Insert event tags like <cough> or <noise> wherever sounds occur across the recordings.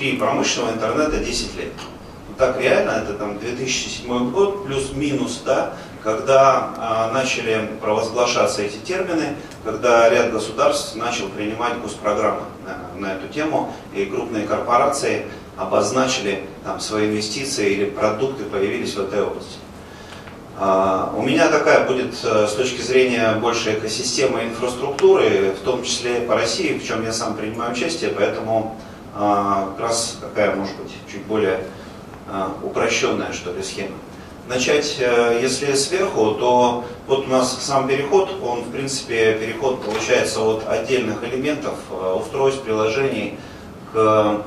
индустрии промышленного интернета 10 лет. Ну, так реально, это там 2007 год, плюс-минус, да, когда а, начали провозглашаться эти термины, когда ряд государств начал принимать госпрограммы на, на эту тему, и крупные корпорации обозначили там, свои инвестиции или продукты появились в этой области. А, у меня такая будет э, с точки зрения больше экосистемы инфраструктуры, в том числе по России, в чем я сам принимаю участие, поэтому как раз такая, может быть, чуть более а, упрощенная, что ли, схема. Начать, э, если сверху, то вот у нас сам переход, он, в принципе, переход получается от отдельных элементов, э, устройств, приложений к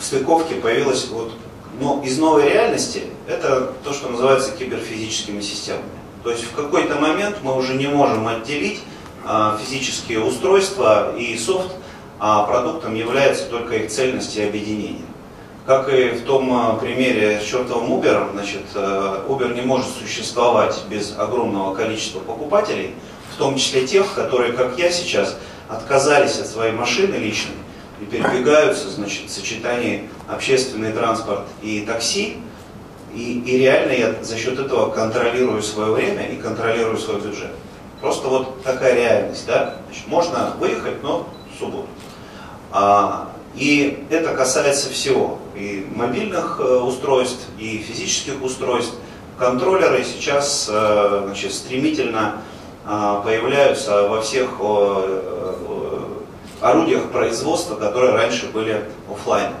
стыковке появилась вот но из новой реальности это то, что называется киберфизическими системами. То есть в какой-то момент мы уже не можем отделить а, физические устройства и софт, а продуктом является только их цельность и объединение. Как и в том а, примере с чертовым Uber, значит, а, Uber не может существовать без огромного количества покупателей, в том числе тех, которые, как я сейчас, отказались от своей машины личной и передвигаются значит, в сочетании общественный транспорт и такси, и, и реально я за счет этого контролирую свое время и контролирую свой бюджет. Просто вот такая реальность, да? Значит, можно выехать, но в субботу. А, и это касается всего, и мобильных э, устройств, и физических устройств. Контроллеры сейчас э, значит, стремительно э, появляются во всех орудиях производства, которые раньше были офлайн.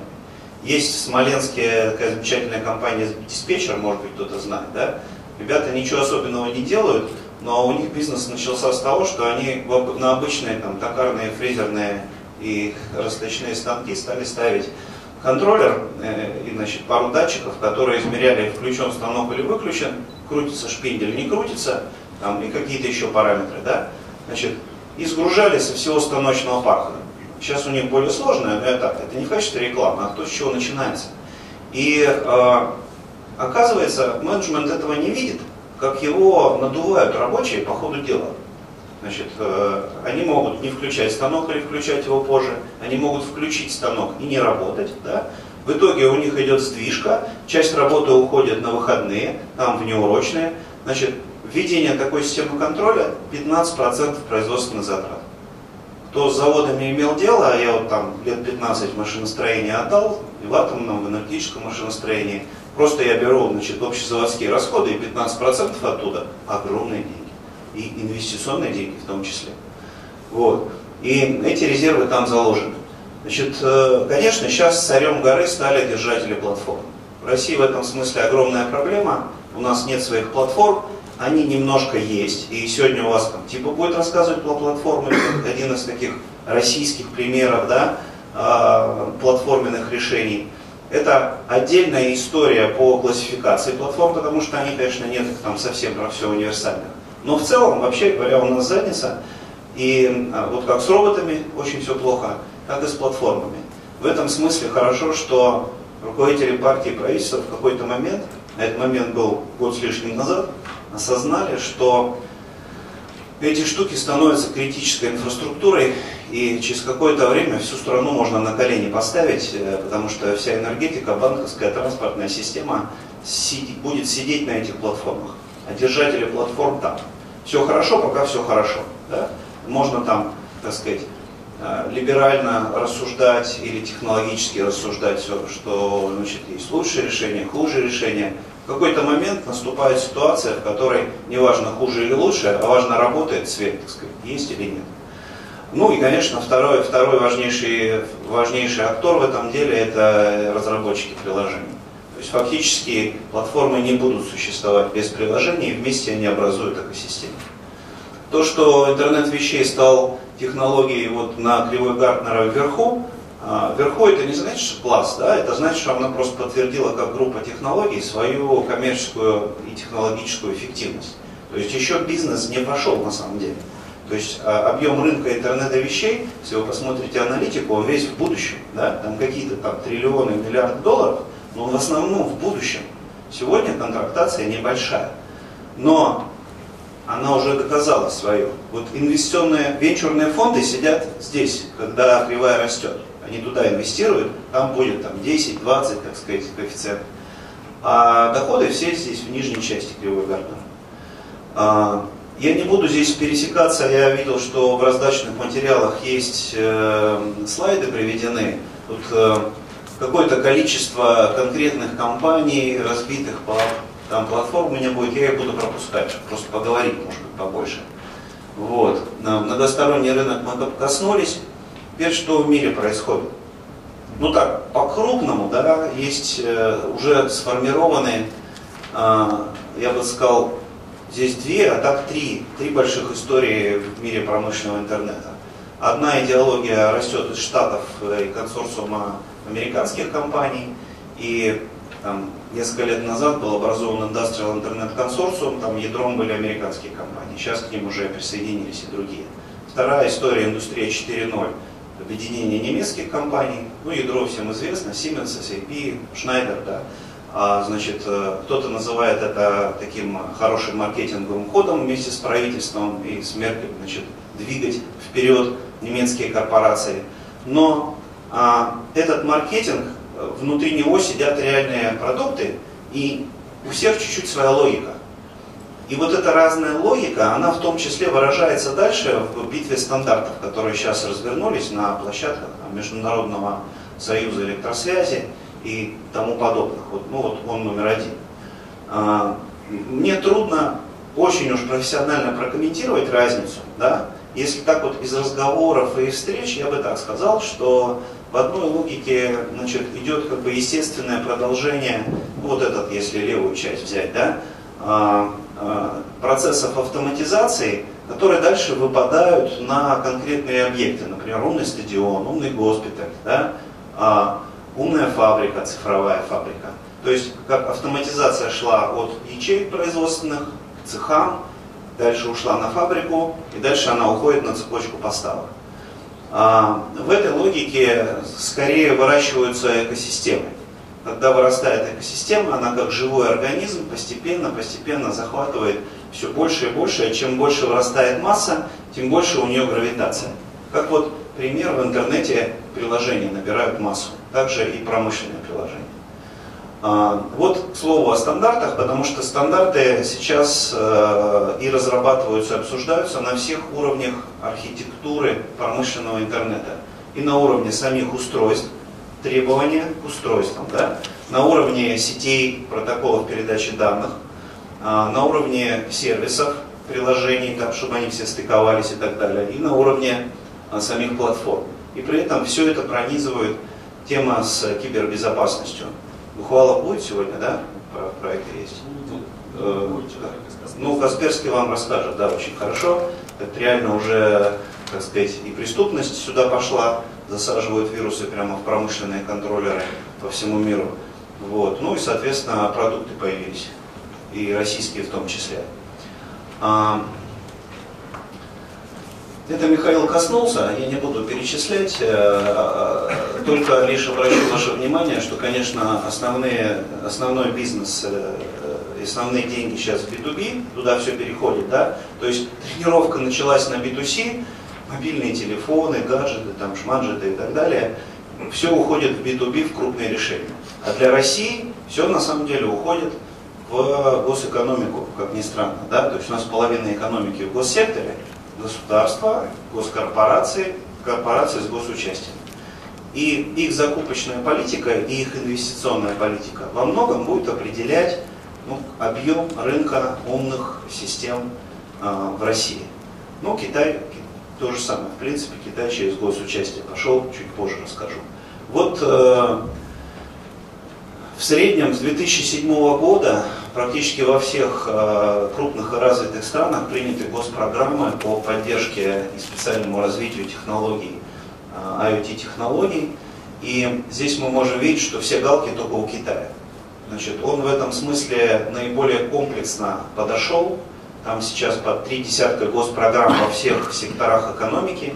Есть в Смоленске такая замечательная компания диспетчер, может быть кто-то знает, да? Ребята ничего особенного не делают, но у них бизнес начался с того, что они на обычные там, токарные, фрезерные и расточные станки стали ставить контроллер э, и значит, пару датчиков, которые измеряли, включен станок или выключен, крутится шпиндель, не крутится, там, и какие-то еще параметры. Да? Значит, и сгружали со всего станочного парка. Сейчас у них более сложное, но это, это не в качестве рекламы, а то, с чего начинается. И э, оказывается, менеджмент этого не видит, как его надувают рабочие по ходу дела. Значит, э, они могут не включать станок или включать его позже, они могут включить станок и не работать. Да? В итоге у них идет сдвижка, часть работы уходит на выходные, там внеурочные. Значит, введение такой системы контроля 15% производственных затрат. Кто с заводами имел дело, а я вот там лет 15 машиностроения отдал, и в атомном, в энергетическом машиностроении, просто я беру значит, общезаводские расходы и 15% оттуда огромные деньги. И инвестиционные деньги в том числе. Вот. И эти резервы там заложены. Значит, э, конечно, сейчас царем горы стали держатели платформ. В России в этом смысле огромная проблема. У нас нет своих платформ, они немножко есть. И сегодня у вас там, типа будет рассказывать про платформы, один из таких российских примеров да, а, платформенных решений. Это отдельная история по классификации платформ, потому что они, конечно, нет там совсем про все универсальных. Но в целом, вообще говоря, у нас задница. И а, вот как с роботами очень все плохо, так и с платформами. В этом смысле хорошо, что руководители партии и правительства в какой-то момент, а этот момент был год с лишним назад, осознали, что эти штуки становятся критической инфраструктурой, и через какое-то время всю страну можно на колени поставить, э, потому что вся энергетика, банковская, транспортная система будет сидеть на этих платформах. Держатели платформ там. Все хорошо, пока все хорошо. Да? Можно там, так сказать, э, либерально рассуждать или технологически рассуждать все, что значит, есть лучшее решение, хуже решение – в какой-то момент наступает ситуация, в которой неважно хуже или лучше, а важно работает свет, так сказать, есть или нет. Ну и, конечно, второй, второй важнейший, важнейший актор в этом деле это разработчики приложений. То есть фактически платформы не будут существовать без приложений, вместе они образуют экосистему. То, что интернет вещей стал технологией вот на кривой Гартнера вверху, а, вверху это не значит, что класс, да, это значит, что она просто подтвердила как группа технологий свою коммерческую и технологическую эффективность. То есть еще бизнес не пошел на самом деле. То есть а, объем рынка интернета вещей, если вы посмотрите аналитику, он весь в будущем. Да? Там какие-то там триллионы, миллиарды долларов, но в основном в будущем. Сегодня контрактация небольшая. Но она уже доказала свое. Вот инвестиционные венчурные фонды сидят здесь, когда кривая растет. они туда инвестируют, там будет там, 10, 20, так сказать, коэффициент. А доходы все здесь в нижней части кривой Гарднера. А, я не буду здесь пересекаться, я видел, что в раздачных материалах есть э, слайды приведены. Тут э, какое-то количество конкретных компаний, разбитых по там платформ у меня будет, я их буду пропускать, просто поговорить, может быть, побольше. Вот. На многосторонний рынок мы коснулись. Теперь что в мире происходит? Ну так, по-крупному, да, есть э, уже сформированные, э, я бы сказал, Здесь две, а так три. Три больших истории в мире промышленного интернета. Одна идеология растет из Штатов и консорциума американских компаний. И там, несколько лет назад был образован Industrial Internet Consortium, там ядром были американские компании. Сейчас к ним уже присоединились и другие. Вторая история индустрия 4.0 объединение немецких компаний, ну ядро всем известно, Siemens, SAP, Schneider, да, а, значит, э, кто-то называет это таким хорошим маркетинговым ходом вместе с правительством и с Меркель, значит, двигать вперед немецкие корпорации. Но этот маркетинг, э, внутри него сидят реальные продукты, и у всех чуть-чуть своя логика. И вот эта разная логика, она в том числе выражается дальше в битве стандартов, которые сейчас развернулись на площадках Международного союза электросвязи и тому подобных. Вот, ну вот он номер один. А, мне трудно очень уж профессионально прокомментировать разницу, да, если так вот из разговоров и встреч, я бы так сказал, что в одной логике значит, идет как бы естественное продолжение, вот этот, если левую часть взять, да, а, а, процессов автоматизации, которые дальше выпадают на конкретные объекты, например, умный стадион, умный госпиталь, да, умная фабрика, цифровая фабрика. То есть как автоматизация шла от ячеек производственных к цехам, дальше ушла на фабрику, и дальше она уходит на цепочку поставок. А, в этой логике скорее выращиваются экосистемы. Когда вырастает экосистема, она как живой организм постепенно, постепенно захватывает все больше и больше, а чем больше вырастает масса, тем больше у нее гравитация. Как вот пример в интернете приложения набирают массу также и промышленные приложения. А, вот к слову о стандартах, потому что стандарты сейчас э, и разрабатываются, и обсуждаются на всех уровнях архитектуры промышленного интернета. И на уровне самих устройств, требования к устройствам, да? на уровне сетей, протоколов передачи данных, а, на уровне сервисов, приложений, там, чтобы они все стыковались и так далее, и на уровне а, самих платформ. И при этом все это пронизывает тема с кибербезопасностью. Ухвала будет сегодня, да? Про проекты есть. Ну, ну, Касперский вам расскажет, да, очень хорошо. Это реально уже, так сказать, и преступность сюда пошла, засаживают вирусы прямо в промышленные контроллеры по всему миру. Вот. Ну и, соответственно, продукты появились, и российские в том числе. Это Михаил коснулся, я не буду перечислять, э, э, только лишь обращу ваше внимание, что, конечно, основные, основной бизнес, э, основные деньги сейчас в B2B, туда все переходит, да, то есть тренировка началась на B2C, мобильные телефоны, гаджеты, там, шмаджеты и так далее, все уходит в B2B, в крупные решения. А для России все на самом деле уходит в госэкономику, как ни странно, да, то есть у нас половина экономики в госсекторе, государства, госкорпорации, корпорации с госучастием. И их закупочная политика и их инвестиционная политика во многом будет определять ну, объем рынка умных систем э, в России. Ну, Китай то же самое. В принципе, Китай через госучастие пошел, чуть позже расскажу. Вот э, в среднем с 2007 года практически во всех э, крупных и развитых странах приняты госпрограммы по поддержке и специальному развитию технологий, э, IoT-технологий. И здесь мы можем видеть, что все галки только у Китая. Значит, он в этом смысле наиболее комплексно подошел. Там сейчас под три десятка госпрограмм во всех секторах экономики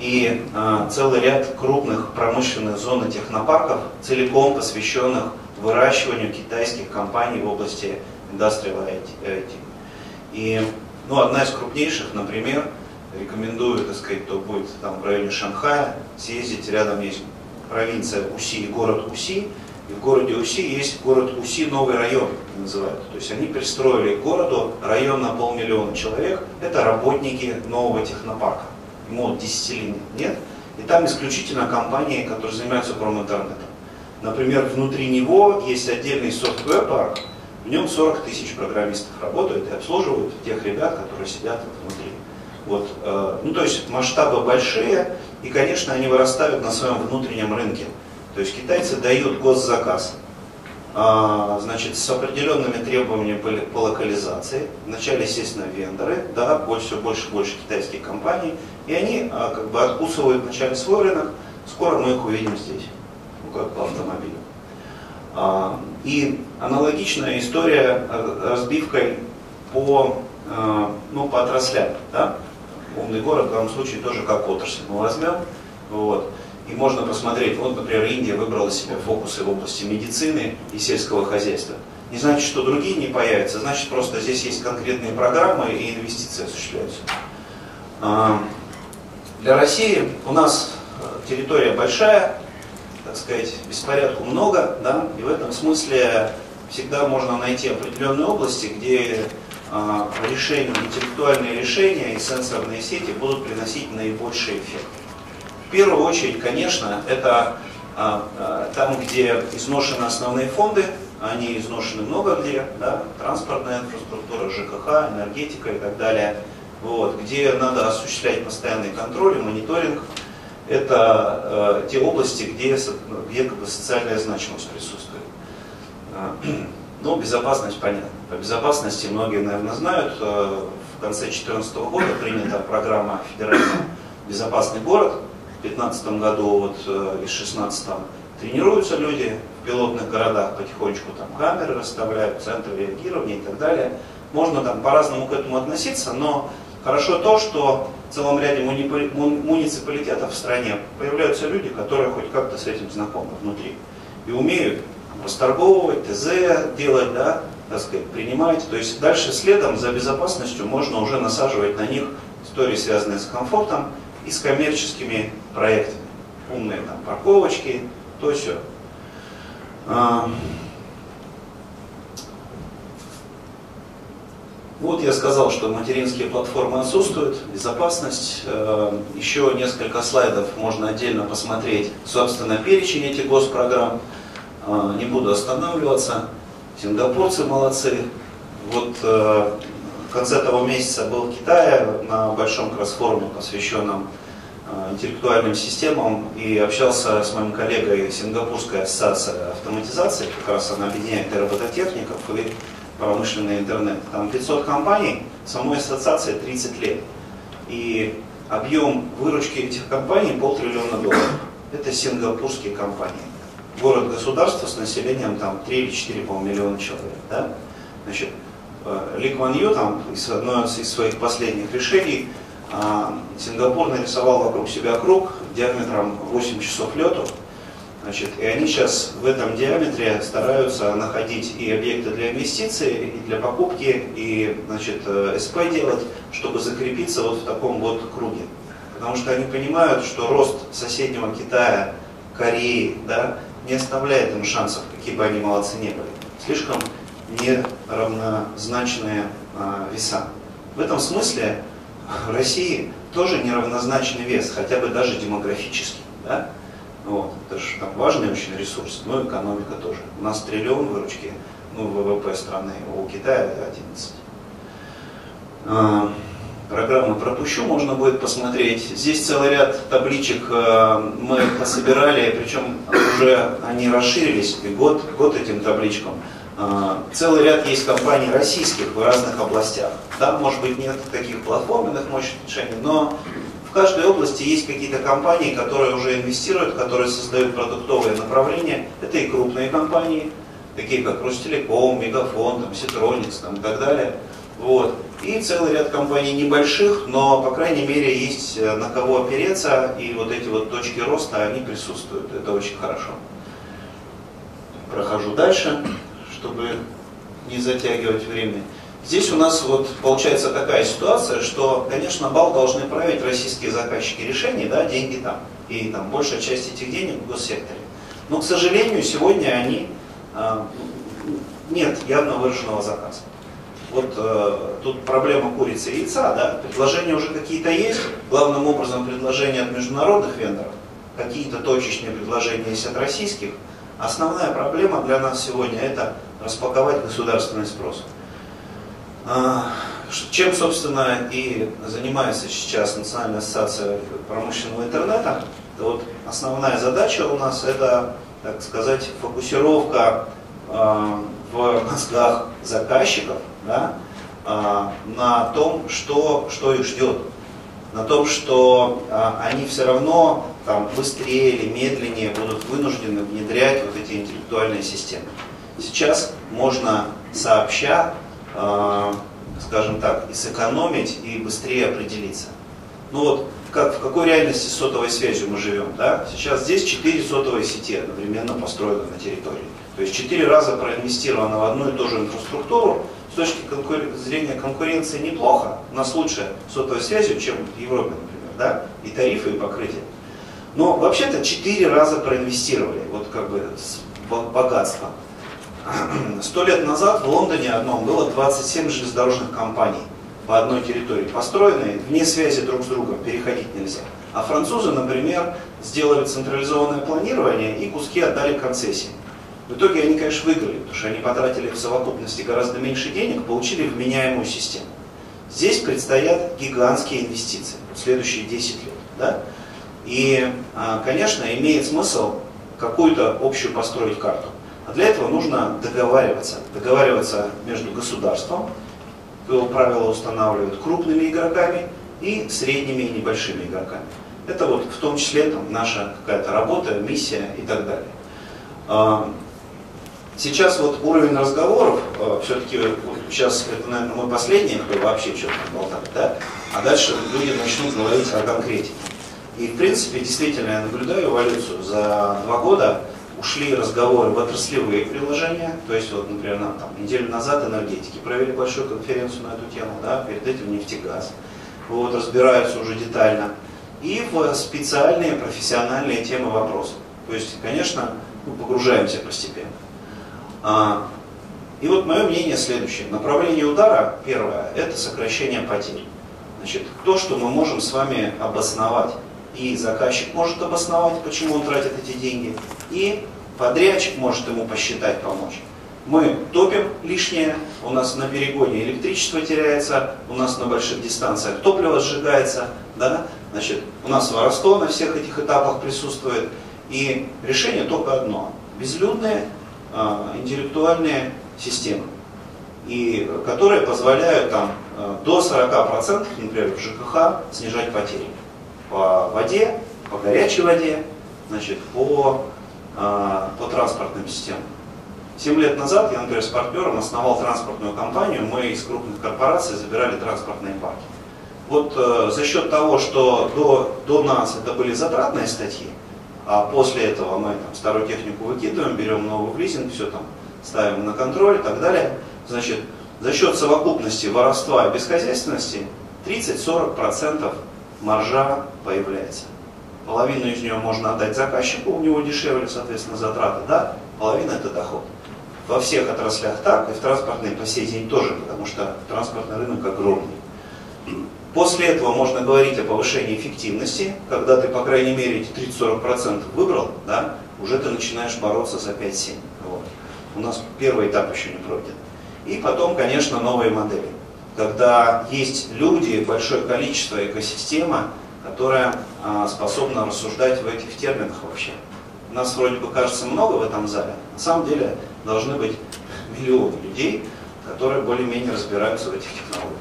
и э, целый ряд крупных промышленных зон и технопарков, целиком посвященных выращиванию китайских компаний в области Industrial IoT. И ну, одна из крупнейших, например, рекомендую, так сказать, кто будет там в районе Шанхая, съездить, рядом есть провинция Уси и город Уси. И в городе Уси есть город Уси новый район, называют. То есть они пристроили к городу район на полмиллиона человек. Это работники нового технопарка. Ему вот 10 лет нет. И там исключительно компании, которые занимаются проминтернетом. Например, внутри него есть отдельный software park, в нем 40 тысяч программистов работают и обслуживают тех ребят, которые сидят внутри. Вот, э, ну, то есть масштабы большие, и, конечно, они вырастают на своем внутреннем рынке. То есть китайцы дают госзаказ, а, значит, с определенными требованиями по, локализации. Вначале, естественно, вендоры, да, больше, больше, больше китайских компаний, и они а, как бы откусывают вначале свой рынок, скоро мы их увидим здесь, как по автомобилю. А, и аналогичная история разбивкой по, а, ну, по отраслям. Да? Умный город в данном случае тоже как отрасль мы возьмем. Вот. И можно посмотреть, вот, например, Индия выбрала себе фокусы в области медицины и сельского хозяйства. Не значит, что другие не появятся, значит, просто здесь есть конкретные программы и инвестиции осуществляются. А, для России у нас территория большая, так сказать, беспорядку много, да, и в этом смысле всегда можно найти определенные области, где а, решения, интеллектуальные решения и сенсорные сети будут приносить наибольший эффект. В первую очередь, конечно, это а, а, там, где изношены основные фонды, они изношены много где, да, транспортная инфраструктура, ЖКХ, энергетика и так далее, вот, где надо осуществлять постоянный контроль и мониторинг, это э, те области, где, где как бы, социальная значимость присутствует. <clears throat> Ну, безопасность понятно. По безопасности многие, наверное, знают. Э, в конце 2014 года принята программа федеральная «Безопасный город». В 2015 году вот, э, и 2016 тренируются люди в пилотных городах, потихонечку там камеры расставляют, центры реагирования и так далее. Можно там по-разному к этому относиться, но хорошо то, что в целом ряде муниципалитетов в стране появляются люди, которые хоть как-то с этим знакомы внутри и умеют расторговывать, ТЗ делать, да, так сказать, принимать. То есть дальше следом за безопасностью можно уже насаживать на них истории, связанные с комфортом и с коммерческими проектами. Умные там парковочки, то все. Вот я сказал, что материнские платформы отсутствуют, безопасность. Э, еще несколько слайдов можно отдельно посмотреть, собственно, перечень этих госпрограмм. Э, не буду останавливаться. Сингапурцы молодцы. Вот э, в конце того месяца был в Китае на большом кросс-форуме, посвященном интеллектуальным системам, и общался с моим коллегой Сингапурская ассоциация автоматизации, как раз она объединяет и робототехников, и промышленный интернет. Там 500 компаний, самой ассоциации 30 лет. И объем выручки этих компаний полтриллиона долларов. Это сингапурские компании. Город-государство с населением там 3 или 4 по миллиона человек. Да? Значит, э, Ли Кван Ю там из одной из своих последних решений а, Сингапур нарисовал вокруг себя круг диаметром 8 часов лету, Значит, и они сейчас в этом диаметре стараются находить и объекты для инвестиций, и для покупки, и значит, э, СП делать, чтобы закрепиться вот в таком вот круге. Потому что они понимают, что рост соседнего Китая, Кореи, да, не оставляет им шансов, какие бы они молодцы не были. Слишком неравнозначные а, веса. В этом смысле в России тоже неравнозначный вес, хотя бы даже демографический. Да? Вот. Это же там важный очень ресурс, но экономика тоже. У нас триллион выручки, ну, ВВП страны, а у Китая 11. А, программу пропущу, можно будет посмотреть. Здесь целый ряд табличек а, мы пособирали, причем уже они расширились, и год, год этим табличкам. Целый ряд есть компаний российских в разных областях. Там, может быть, нет таких платформенных мощных решений, но каждой области есть какие-то компании, которые уже инвестируют, которые создают продуктовые направления. Это и крупные компании, такие как Ростелеком, Мегафон, там, Ситроникс там, и так далее. Вот. И целый ряд компаний небольших, но, по крайней мере, есть э, на кого опереться, и вот эти вот точки роста, они присутствуют. Это очень хорошо. Прохожу дальше, чтобы не затягивать время. Здесь у нас вот получается такая ситуация, что, конечно, бал должны править российские заказчики решений, да, деньги там. И там большая часть этих денег в госсекторе. Но, к сожалению, сегодня они э, нет явно выраженного заказа. Вот э, тут проблема курицы и яйца, да, предложения уже какие-то есть, главным образом предложения от международных вендоров, какие-то точечные предложения есть от российских. Основная проблема для нас сегодня это распаковать государственный спрос. Э, чем, собственно, и занимается сейчас Национальная ассоциация промышленного интернета. Вот основная задача у нас это, так сказать, фокусировка э, в мозгах заказчиков да, э, на том, что, что их ждет. На том, что они все равно там, быстрее или медленнее будут вынуждены внедрять вот эти интеллектуальные системы. Сейчас можно сообща скажем так, и сэкономить, и быстрее определиться. Ну вот, как, в какой реальности сотовой связью мы живем, да? Сейчас здесь 4 сотовые сети одновременно построены на территории. То есть 4 раза проинвестировано в одну и ту же инфраструктуру. С точки зрения конкуренции неплохо. У нас лучше сотовой связью, чем в Европе, например, да? И тарифы, и покрытие. Но вообще-то 4 раза проинвестировали, вот как бы с богатством. <clears throat> Сто лет назад в Лондоне одном было 27 железнодорожных компаний по одной территории построенные, вне связи друг с другом, переходить нельзя. А французы, например, сделали централизованное планирование и куски отдали концессии. В итоге они, конечно, выиграли, потому что они потратили в совокупности гораздо меньше денег, получили вменяемую систему. Здесь предстоят гигантские инвестиции в следующие 10 лет. Да? И, а, конечно, имеет смысл какую-то общую построить карту. А для этого нужно договариваться. Договариваться между государством, правила устанавливают крупными игроками и средними и небольшими игроками. Это вот в том числе там, наша какая-то работа, миссия и так далее. А, сейчас вот уровень разговоров, а, все-таки сейчас это, наверное, мой последний, кто вообще что-то болтает, да? а дальше люди начнут говорить о конкретике. И в принципе, действительно, я наблюдаю эволюцию. За два года ушли разговоры в отраслевые приложения, то есть вот, например, нам, там, неделю назад энергетики провели большую конференцию на эту тему, да, перед этим нефтегаз, вот, разбираются уже детально, и в специальные профессиональные темы вопросов. То есть, конечно, мы погружаемся постепенно. А, и вот мое мнение следующее. Направление удара, первое, это сокращение потерь. Значит, то, что мы можем с вами обосновать и заказчик может обосновать, почему он тратит эти деньги, и подрядчик может ему посчитать, помочь. Мы топим лишнее, у нас на перегоне электричество теряется, у нас на больших дистанциях топливо сжигается, да? Значит, у нас воровство на всех этих этапах присутствует. И решение только одно. Безлюдные э, интеллектуальные системы, и, которые позволяют там, э, до 40%, например, в ЖКХ снижать потери по воде, по горячей воде, значит, по, э, по транспортным системам. Семь лет назад я, например, с партнером основал транспортную компанию, мы из крупных корпораций забирали транспортные парки. Вот э, за счет того, что до, до нас это были затратные статьи, а после этого мы там, старую технику выкидываем, берем новый в лизинг, все там ставим на контроль и так далее, значит, за счет совокупности воровства и бесхозяйственности 30-40% маржа появляется. Половину из нее можно отдать заказчику, у него дешевле, соответственно, затраты, да, половина это доход. Во всех отраслях так, и в транспортной по сей день тоже, потому что транспортный рынок огромный. После этого можно говорить о повышении эффективности, когда ты, по крайней мере, эти 30-40% выбрал, да, уже ты начинаешь бороться за 5-7. Вот. У нас первый этап еще не пройден. И потом, конечно, новые модели когда есть люди, большое количество, экосистема, которая а, способна рассуждать в этих терминах вообще. У нас вроде бы кажется много в этом зале, на самом деле должны быть миллионы людей, которые более-менее разбираются в этих технологиях.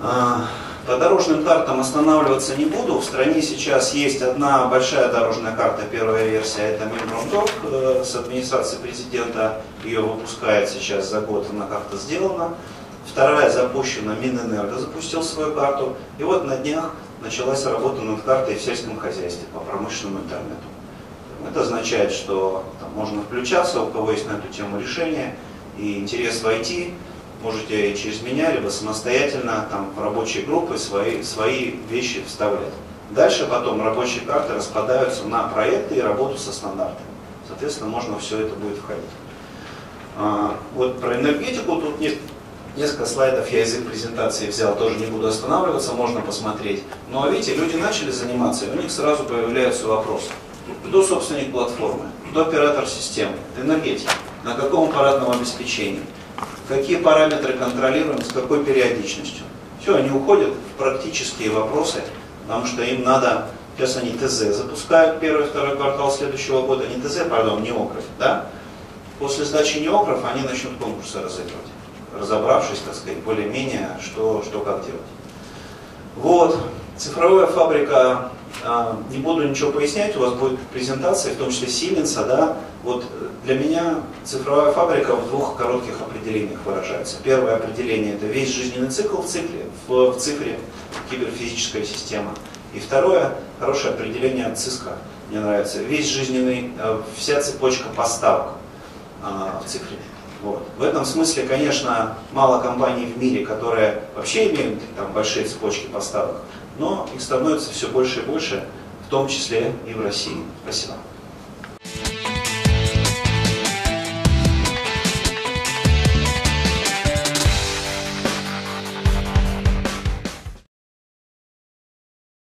А, по дорожным картам останавливаться не буду. В стране сейчас есть одна большая дорожная карта, первая версия, это Минпромторг э, с администрации президента. Ее выпускает сейчас за год, она как-то сделана. Вторая запущена, Минэнерго запустил свою карту. И вот на днях началась работа над картой в сельском хозяйстве по промышленному интернету. Это означает, что там, можно включаться, у кого есть на эту тему решение и интерес войти, можете через меня, либо самостоятельно там, в рабочие группы свои, свои вещи вставлять. Дальше потом рабочие карты распадаются на проекты и работу со стандартами. Соответственно, можно все это будет входить. А, вот про энергетику тут нет Несколько слайдов я из их презентации взял, тоже не буду останавливаться, можно посмотреть. Но видите, люди начали заниматься, и у них сразу появляются вопросы. Кто собственник платформы? Кто оператор системы? Энергетика. На каком аппаратном обеспечении? Какие параметры контролируем, с какой периодичностью? Все, они уходят в практические вопросы, потому что им надо, сейчас они ТЗ запускают первый, второй квартал следующего года, не ТЗ, пардон, не ОКРов, да? После сдачи не ОКРов они начнут конкурсы разыгрывать разобравшись, так сказать, более-менее, что, что как делать. Вот, цифровая фабрика, а, не буду ничего пояснять, у вас будет презентация, в том числе Сименса, да, вот для меня цифровая фабрика в двух коротких определениях выражается. Первое определение – это весь жизненный цикл в цикле, в, в цифре, киберфизическая система. И второе, хорошее определение ЦИСКа, мне нравится, весь жизненный, э, вся цепочка поставок а, в цифре. Вот. В этом смысле, конечно, мало компаний в мире, которые вообще имеют там, большие цепочки поставок, но их становится все больше и больше, в том числе и в России. Спасибо.